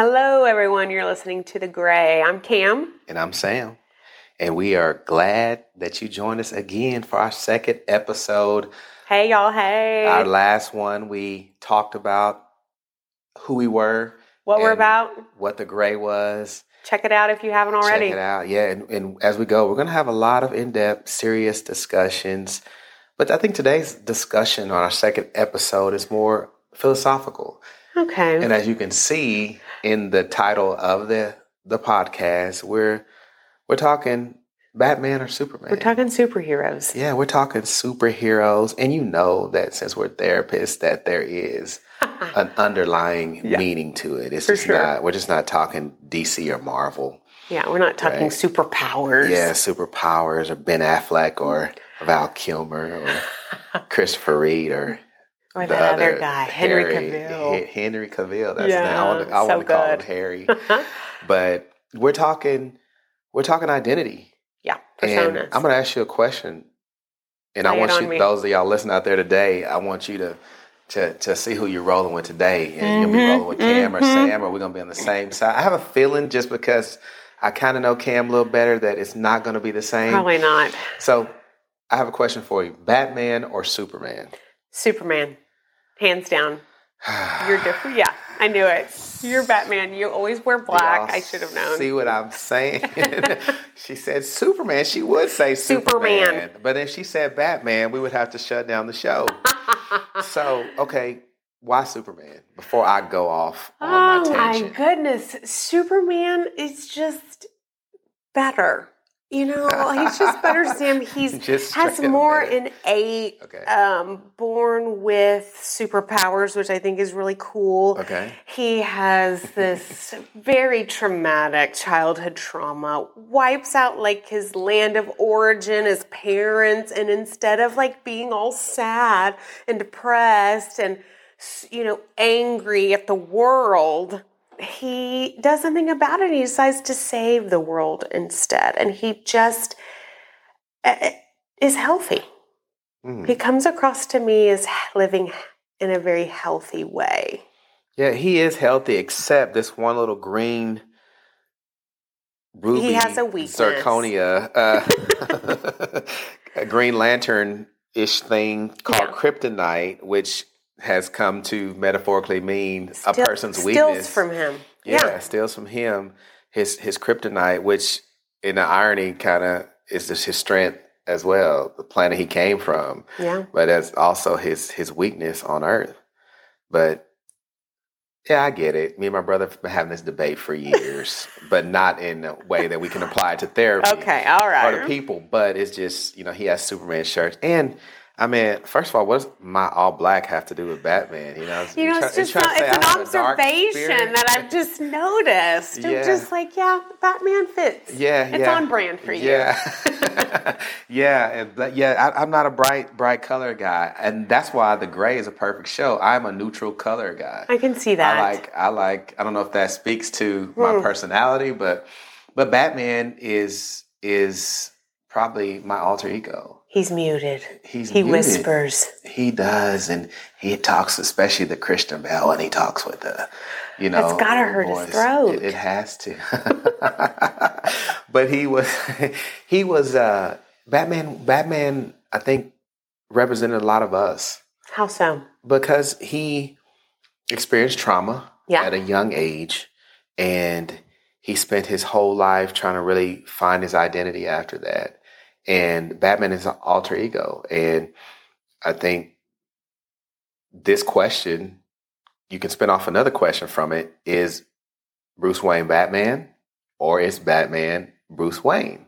Hello, everyone. You're listening to The Gray. I'm Cam. And I'm Sam. And we are glad that you joined us again for our second episode. Hey, y'all. Hey. Our last one, we talked about who we were, what we're about. what the gray was. Check it out if you haven't already. Check it out. Yeah. And, and as we go, we're going to have a lot of in depth, serious discussions. But I think today's discussion on our second episode is more philosophical. Okay. And as you can see in the title of the the podcast, we're we're talking Batman or Superman. we're talking superheroes. yeah, we're talking superheroes, and you know that since we're therapists, that there is an underlying Yeah. meaning to it. It's For just sure. not. We're just not talking DC or Marvel. yeah, we're not talking Right. superpowers. Yeah, superpowers or Ben Affleck or Val Kilmer or Christopher Reeve or Or the that other other guy, Henry Harry- Cavill. H- Henry Cavill. That's Yeah, the name. I want to, I so want to call him. Harry. but we're talking we're talking identity. yeah, And personas. I'm going to ask you a question. And I want you me. those of y'all listening out there today, I want you to to to see who you're rolling with today. And going to be Mhm, rolling with Cam or mhm. Sam or we're going to be on the same side. I have a feeling just because I kind of know Cam a little better that it's not going to be the same. Probably not. So, I have a question for you. Batman or Superman? Superman. Hands down. You're different. Yeah, I knew it. You're Batman. You always wear black. Y'all I should have known. See what I'm saying? she said Superman. She would say Superman. Superman. But if she said Batman, we would have to shut down the show. so, okay, why Superman? Before I go off on Oh my my goodness. Superman is just better. You know, he's just better, Sam. He's Just has more better. innate, Okay. um, born with superpowers, which I think is really cool. Okay. He has this very traumatic childhood trauma, wipes out like his land of origin, his parents, and instead of like being all sad and depressed and, you know, angry at the world, he does something about it. He decides to save the world instead. And he just uh, is healthy. Mm. He comes across to me as living in a very healthy way. Yeah, he is healthy, except this one little green ruby He has a weakness. zirconia, uh, a Green Lantern ish thing called Yeah. kryptonite, which has come to metaphorically mean a person's steals weakness. Steals from him. yeah, Yeah. steals from him his his kryptonite, which in the irony kind of is just his strength as well, the planet he came from Yeah. but that's also his his weakness on earth. But yeah, I get it. Me and my brother have been having this debate for years, but not in a way that we can apply it to therapy Okay. all right. or to people. But it's just you know he has Superman shirts, and I mean, first of all, what does my all black have to do with Batman? You know, You know, it's just not, it's an I have a dark observation that I've just noticed. I'm Yeah. just like, yeah, Batman fits. Yeah, It's yeah. on brand for you. Yeah, yeah, and but yeah. I, I'm not a bright, bright color guy, and that's why the gray is a perfect show. I'm a neutral color guy. I can see that. I like, I like. I don't know if that speaks to my Hmm. personality, but but Batman is is probably my alter ego. He's muted. He's he muted. whispers. He does, and he talks, especially the Christian Bale, and he talks with the, you know, it's gotta hurt his throat. It, it has to. but he was, he was uh, Batman. Batman, I think, represented a lot of us How so? because he experienced trauma Yeah. at a young age, and he spent his whole life trying to really find his identity after that. And Batman is an alter ego, and I think this question, you can spin off another question from it: Is Bruce Wayne Batman, or is Batman Bruce Wayne?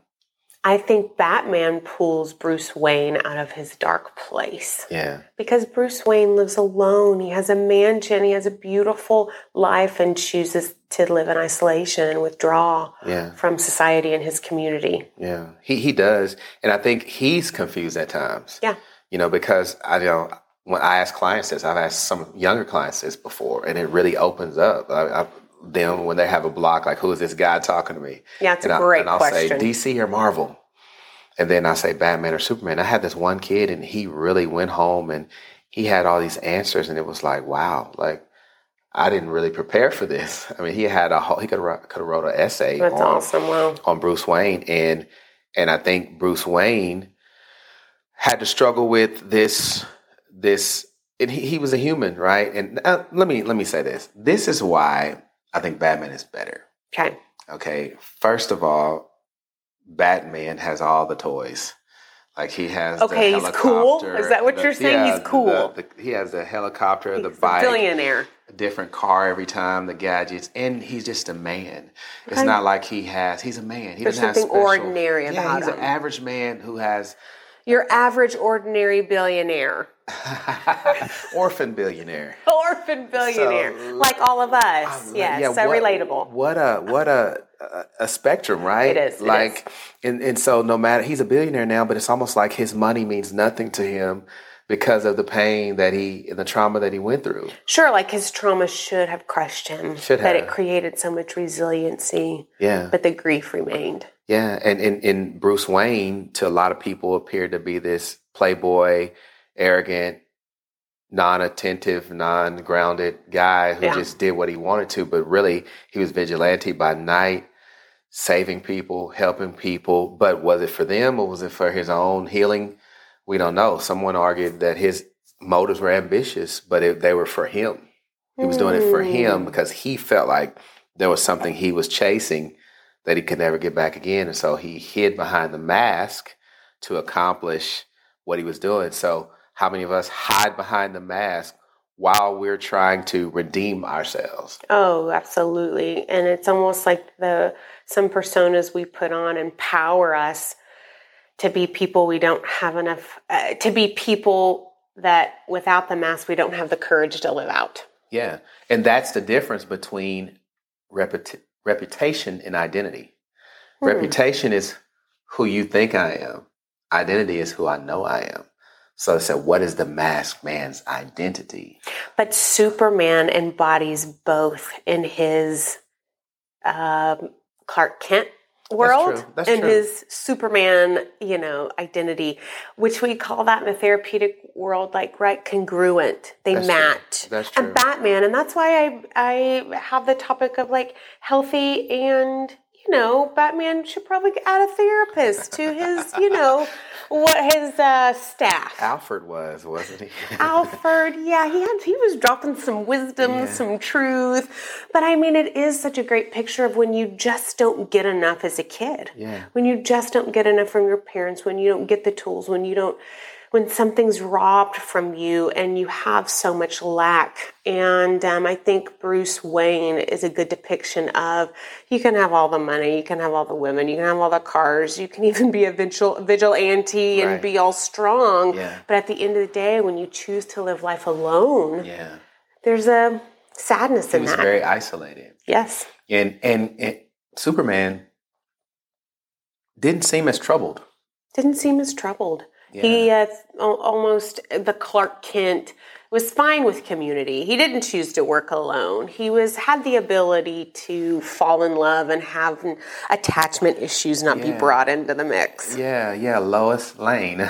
I think Batman pulls Bruce Wayne out of his dark place. Yeah, Because Bruce Wayne lives alone. He has a mansion. He has a beautiful life and chooses to live in isolation and withdraw yeah, from society and his community. yeah. He he does, and I think he's confused at times. Yeah. you know, because I you know when I ask clients this, I've asked some younger clients this before, and it really opens up. I, I, them when they have a block, like, who is this guy talking to me? Yeah, it's and a I, great and I'll question. say DC or Marvel, and then I say Batman or Superman. I had this one kid, and he really went home and he had all these answers, and it was like, wow, like I didn't really prepare for this. I mean, he had a whole, he could have could have wrote an essay That's on, awesome. Wow. on Bruce Wayne, and and I think Bruce Wayne had to struggle with this this. And he, he was a human, right? And uh, let me let me say this: this is why I think Batman is better. Okay. Okay, first of all, Batman has all the toys. Like he has. Okay, the he's cool? Is that what the- you're saying? He's cool. the- the- he has the helicopter, He's the a bike, billionaire. a different car every time, the gadgets, and he's just a man. It's Okay. not like he has. He's a man. He There's doesn't have something special- ordinary Yeah, about he's him. He's an average man who has Your average ordinary billionaire. orphan billionaire. Orphan billionaire. So- like all of us. Yes. yeah, so what- relatable. What a what a a, spectrum, right? It is, it like, and and so no matter he's a billionaire now, but it's almost like his money means nothing to him because of the pain that he and the trauma that he went through. Sure, like his trauma should have crushed him. Should have. That it created so much resiliency, Yeah, but the grief remained. yeah, and and and Bruce Wayne to a lot of people appeared to be this playboy, arrogant. Non-attentive, non-grounded guy who Yeah. just did what he wanted to, but really he was vigilante by night, saving people, helping people. But was it for them or was it for his own healing? We don't know. Someone argued that his motives were ambitious, but it, they were for him. He was doing it for him Hmm. because he felt like there was something he was chasing that he could never get back again. And so he hid behind the mask to accomplish what he was doing. So, how many of us hide behind the mask while we're trying to redeem ourselves? Oh, absolutely. And it's almost like the some personas we put on empower us to be people we don't have enough uh, to be people that without the mask we don't have the courage to live out. Yeah. And that's the difference between reput- reputation and identity. Hmm. Reputation is who you think I am, identity is who I know I am. So I said, what is the masked man's identity? But Superman embodies both in his um, Clark Kent world true. That's and true. his Superman, you know, identity, which we call that in the therapeutic world like right congruent. They That's true. match. That's true. And Batman, and that's why I I have the topic of like healthy and you know, Batman should probably add a therapist to his, you know, what his uh, staff. Alfred was, wasn't he? Alfred, yeah, he had he was dropping some wisdom, Yeah. some truth. But I mean it is such a great picture of when you just don't get enough as a kid. yeah. When you just don't get enough from your parents, when you don't get the tools, when you don't when something's robbed from you and you have so much lack. And um, I think Bruce Wayne is a good depiction of you can have all the money, you can have all the women, you can have all the cars, you can even be a vigil, vigilante and Right. be all strong. Yeah. But at the end of the day, when you choose to live life alone, Yeah. there's a sadness He in was that. very isolated. yes. And, and and Superman didn't seem as troubled. Didn't seem as troubled. Yeah. He uh, almost the Clark Kent was fine with community. He didn't choose to work alone. He was had the ability to fall in love and have attachment issues not be brought into the mix. Yeah, yeah, Lois Lane,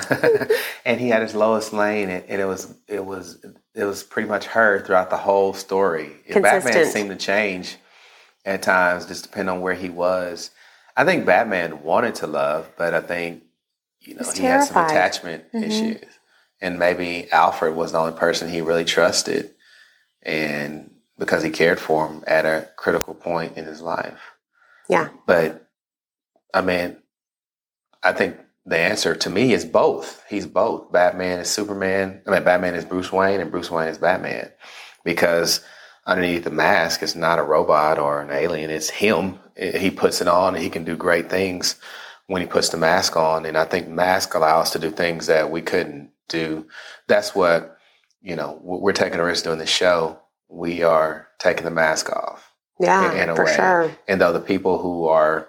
and he had his Lois Lane, and, and it was it was it was pretty much her throughout the whole story. Batman seemed to change at times, just depending on where he was. I think Batman wanted to love, but I think you know he had some attachment mm-hmm. issues, and maybe Alfred was the only person he really trusted, and because he cared for him at a critical point in his life. Yeah. But I mean, I think the answer to me is both. He's both. Batman is Superman. I mean, Batman is Bruce Wayne, and Bruce Wayne is Batman. Because underneath the mask, it's not a robot or an alien. It's him. He puts it on, and he can do great things when he puts the mask on. And I think mask allows us to do things that we couldn't do. That's what you know. We're taking a risk doing this show. We are taking the mask off Yeah, in, in a for way. sure. And though the people who are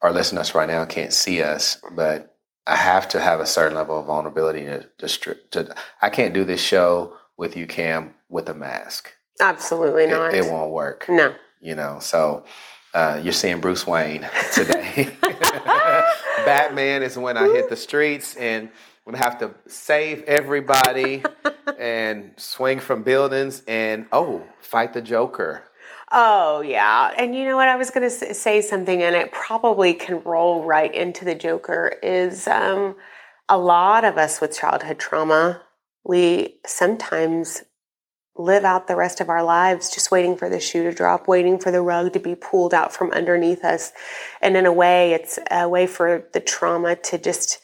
are listening to us right now can't see us, but I have to have a certain level of vulnerability to, to, to I can't do this show with you, Cam, with a mask. Absolutely It, not. it won't work. No. You know, so uh, you're seeing Bruce Wayne today. Batman is when I hit the streets and gonna have to save everybody and swing from buildings and oh, fight the Joker. Oh, yeah. And you know what? I was going to say something, and it probably can roll right into the Joker. Is um, a lot of us with childhood trauma, we sometimes live out the rest of our lives just waiting for the shoe to drop, waiting for the rug to be pulled out from underneath us. And in a way, it's a way for the trauma to just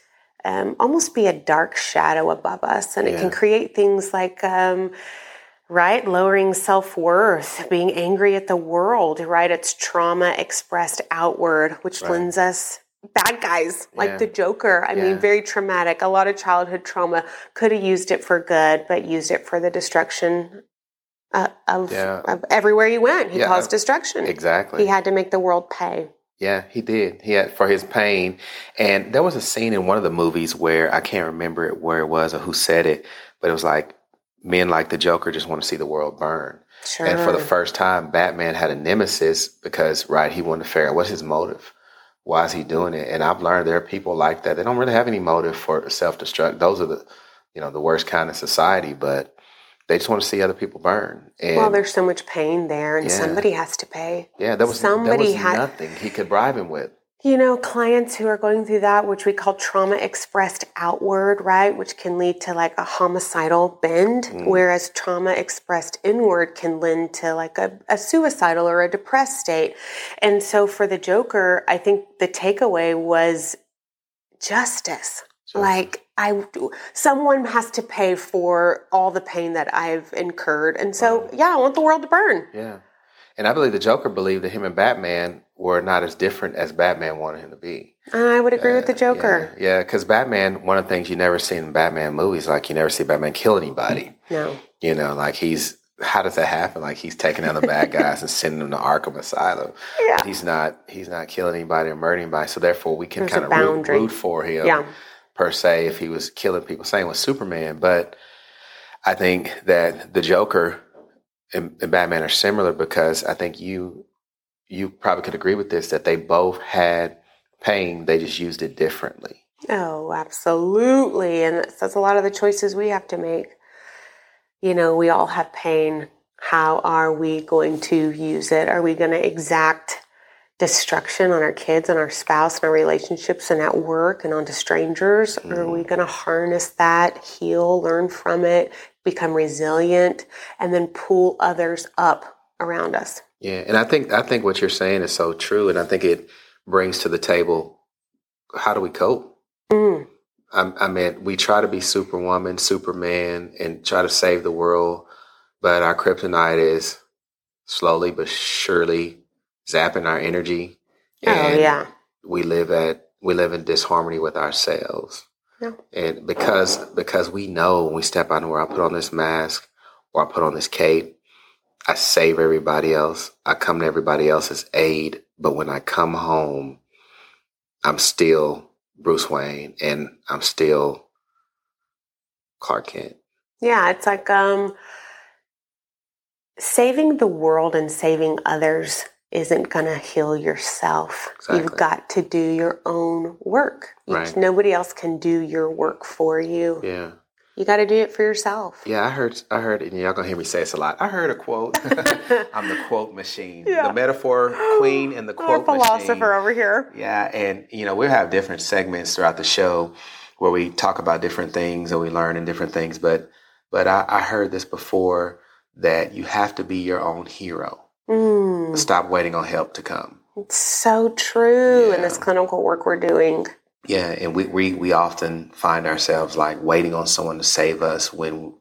um, almost be a dark shadow above us. And yeah. it can create things like, um, right, lowering self worth, being angry at the world, right? It's trauma expressed outward, which right. lends us bad guys like yeah. the Joker. I yeah. mean, very traumatic. A lot of childhood trauma could have used it for good, but used it for the destruction uh, of, yeah. of, everywhere he went. He caused destruction. Exactly. He had to make the world pay. Yeah, he did. He had for his pain. And there was a scene in one of the movies where I can't remember it, where it was or who said it, but it was like men like the Joker just want to see the world burn. Sure. And for the first time, Batman had a nemesis because, right, he wanted to figure out what's his motive why is he doing it? And I've learned there are people like that. They don't really have any motive for self destruct. Those are the, you know, the worst kind of society, but they just want to see other people burn. And well, there's so much pain there, and yeah. somebody has to pay. Yeah, there was somebody there was had, nothing he could bribe him with you know, clients who are going through that, which we call trauma expressed outward, right? Which can lead to like a homicidal bend, mm. whereas trauma expressed inward can lend to like a, a, suicidal or a depressed state. And so for the Joker, I think the takeaway was justice. Sure. Like I, someone has to pay for all the pain that I've incurred. And so, yeah, I want the world to burn. Yeah. And I believe the Joker believed that him and Batman were not as different as Batman wanted him to be. I would agree uh, with the Joker. Yeah, because yeah, Batman, one of the things you never see in Batman movies, like you never see Batman kill anybody. No. You know, like he's, how does that happen? Like he's taking out the bad guys and sending them to Arkham Asylum. Yeah. He's not, he's not killing anybody or murdering anybody. So therefore we can kind of root, root, for him yeah. per se if he was killing people. Same with Superman. But I think that the Joker and, and Batman are similar because I think you you probably could agree with this that they both had pain, they just used it differently. Oh, absolutely. And that's a lot of the choices we have to make. You know, we all have pain. How are we going to use it? Are we going to exact destruction on our kids and our spouse and our relationships and at work and onto strangers? Mm. Are we mm-hmm. going to harness that, heal, learn from it, become resilient, and then pull others up around us? Yeah, and I think I think what you're saying is so true, and I think it brings to the table how do we cope. Mm. I, I mean, we try to be Superwoman, Superman, and try to save the world, but our kryptonite is slowly but surely zapping our energy. Oh, and oh yeah. We live at we live in disharmony with ourselves. Yeah. And because because we know when we step out and where I put on this mask or I put on this cape, I save everybody else. I come to everybody else's aid. But when I come home, I'm still Bruce Wayne and I'm still Clark Kent. Yeah, it's like um saving the world and saving others isn't going to heal yourself. Exactly. You've got to do your own work. Right. Nobody else can do your work for you. Yeah. You got to do it for yourself. Yeah, I heard. I heard, and y'all gonna hear me say this a lot. I heard a quote. I'm the quote machine, yeah. the metaphor queen, and the quote Our philosopher machine. over here. Yeah, and you know we'll have different segments throughout the show where we talk about different things and we learn in different things. But but I, I heard this before that you have to be your own hero. Mm. Stop waiting on help to come. It's so true yeah. in this clinical work we're doing. Yeah, and we, we we often find ourselves like waiting on someone to save us when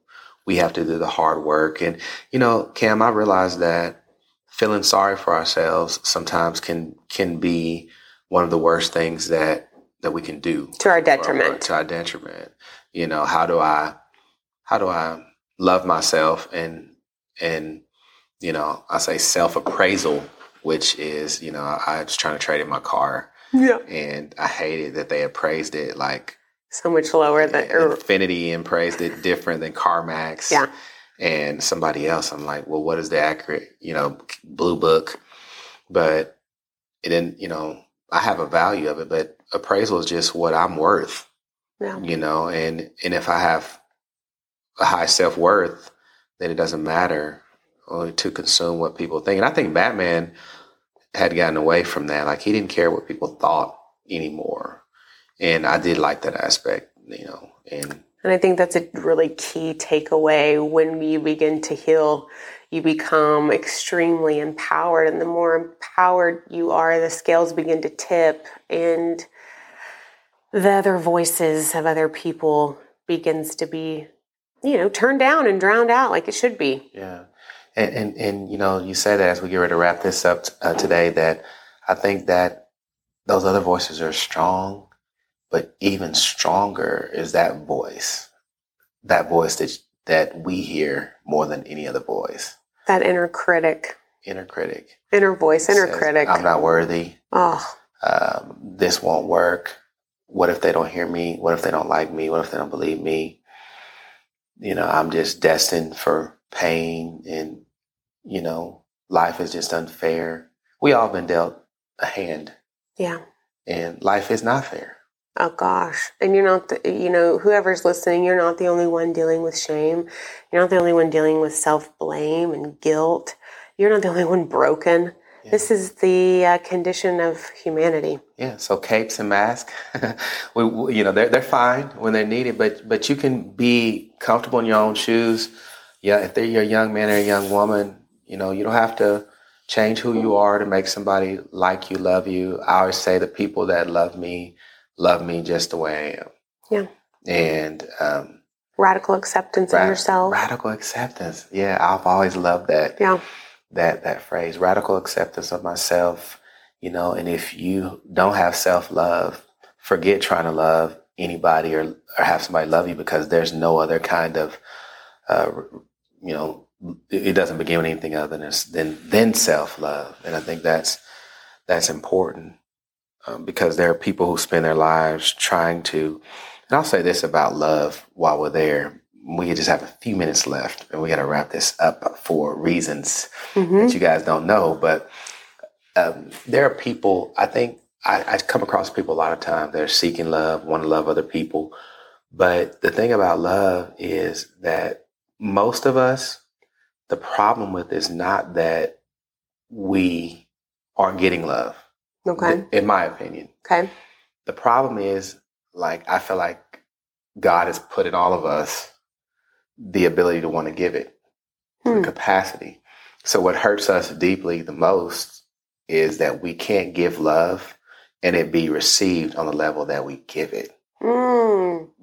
we have to do the hard work. And you know, Cam, I realize that feeling sorry for ourselves sometimes can can be one of the worst things that that we can do to our detriment. to our detriment. You know, how do I how do I love myself and and you know, I say self appraisal, which is, you know, I was trying to trade in my car. Yeah. And I hated that they appraised it like so much lower than Infiniti and praised it different than CarMax. Yeah. And somebody else, I'm like, well, what is the accurate, you know, blue book? But it didn't, you know, I have a value of it, but appraisal is just what I'm worth. Yeah. You know, and and if I have a high self worth, then it doesn't matter only to consume what people think. And I think Batman had gotten away from that. Like he didn't care what people thought anymore. And I did like that aspect, you know, and And I think that's a really key takeaway when you begin to heal. You become extremely empowered, and the more empowered you are, the scales begin to tip, and the other voices of other people begins to be, you know, turned down and drowned out like it should be. Yeah, and and, and you know, you say that as we get ready to wrap this up uh, today, that I think that those other voices are strong, but even stronger is that voice, that voice that that we hear more than any other voice, That inner critic, inner critic, inner voice, inner says, critic. I'm not worthy. oh, Um, this won't work. What if they don't hear me? What if they don't like me? What if they don't believe me? You know, I'm just destined for pain and, you know, life is just unfair. We all been dealt a hand yeah. and life is not fair. Oh gosh. And you're not, the, you know, whoever's listening, you're not the only one dealing with shame. You're not the only one dealing with self blame and guilt. You're not the only one broken. Yeah. This is the uh, condition of humanity. Yeah, so capes and masks, we, we- you know, they're, they're fine when they're needed, but but you can be comfortable in your own shoes. Yeah, if they're your young man or a young woman, you know, you don't have to change who you are to make somebody like you, love you. I always say the people that love me love me just the way I am. Yeah. And um, Radical acceptance of yourself. radical acceptance. Yeah, I've always loved that yeah. that that phrase radical acceptance of myself you know and if you don't have self-love forget trying to love anybody or, or have somebody love you because there's no other kind of uh, you know it doesn't begin with anything other than than, than self-love and i think that's that's important um, because there are people who spend their lives trying to and i'll say this about love while we're there we just have a few minutes left and we got to wrap this up for reasons hmm that you guys don't know, but um, there are people. I think I, I come across people a lot of times. They're seeking love, want to love other people, but the thing about love is that most of us, the problem with is not that we aren't getting love. Okay. In my opinion, Okay. the problem is like I feel like God has put in all of us the ability to want to give it Hmm. the capacity. So what hurts us deeply the most is that we can't give love and it be received on the level that we give it.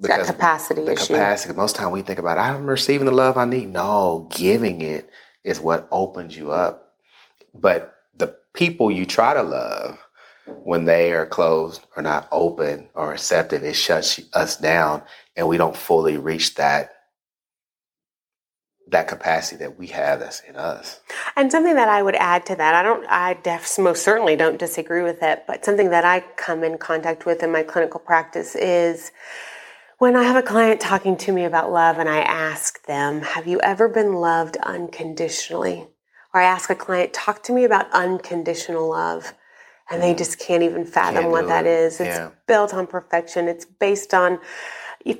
It's that Because capacity The issue. capacity. Most time we think about I'm receiving the love I need. No, giving it is what opens you up. But the people you try to love, when they are closed or not open or receptive, it shuts us down, and we don't fully reach that that capacity that we have that's in us. And something that I would add to that, I don't, I def, most certainly don't disagree with it, but something that I come in contact with in my clinical practice is when I have a client talking to me about love and I ask them, Have you ever been loved unconditionally? Or I ask a client, Talk to me about unconditional love. And they mm. just can't even fathom Can't what that it. is. It's Yeah. built on perfection, it's based on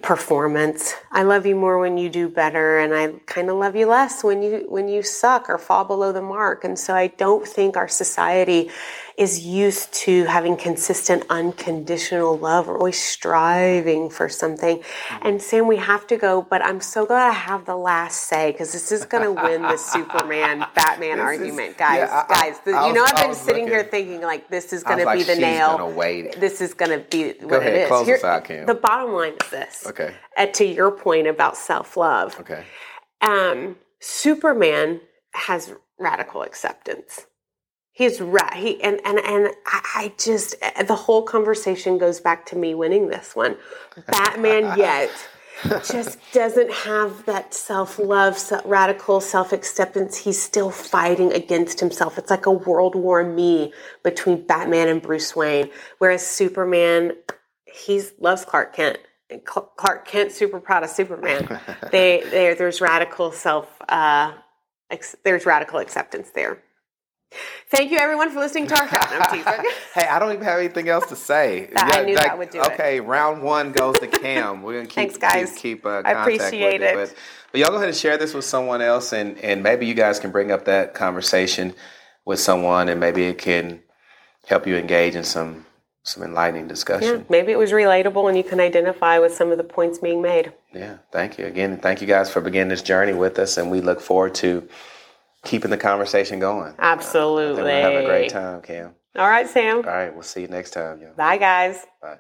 performance. I love you more when you do better and I kind of love you less when you when you suck or fall below the mark. And so I don't think our society is used to having consistent unconditional love. We're always striving for something. Mm-hmm. And Sam, we have to go, but I'm so glad I have the last say because this is going to win the Superman Batman This is- argument, guys. yeah, I- I- guys, the- I you know was- I've been sitting here thinking like this is going to like, be the nail. This is going to be what ahead, it is. close Here- out, Kim. The bottom line is this. Okay. Uh, to your point about self love, Okay. um, Superman has radical acceptance. He's right. He and and and I, I just the whole conversation goes back to me winning this one. Batman yet just doesn't have that self love, radical self acceptance. He's still fighting against himself. It's like a World War Me between Batman and Bruce Wayne. Whereas Superman, he loves Clark Kent. And Clark Kent, super proud of Superman. they, they there's radical self uh, ex, there's radical acceptance there. Thank you, everyone, for listening to our chat. No, I'm teasing. hey, I don't even have anything else to say. I knew that would do it. Okay, round one goes to Cam. We're gonna keep Thanks, guys. keep, keep uh, I appreciate with it. But, but y'all go ahead and share this with someone else, and and maybe you guys can bring up that conversation with someone, and maybe it can help you engage in some some enlightening Yeah, discussion. maybe it was relatable and you can identify with some of the points being made. Yeah, thank you again. Thank you guys for beginning this journey with us, and we look forward to keeping the conversation going. Absolutely. we're having a great time, Cam. All right, Sam. All right, we'll see you next time, yo. Bye, guys. Bye.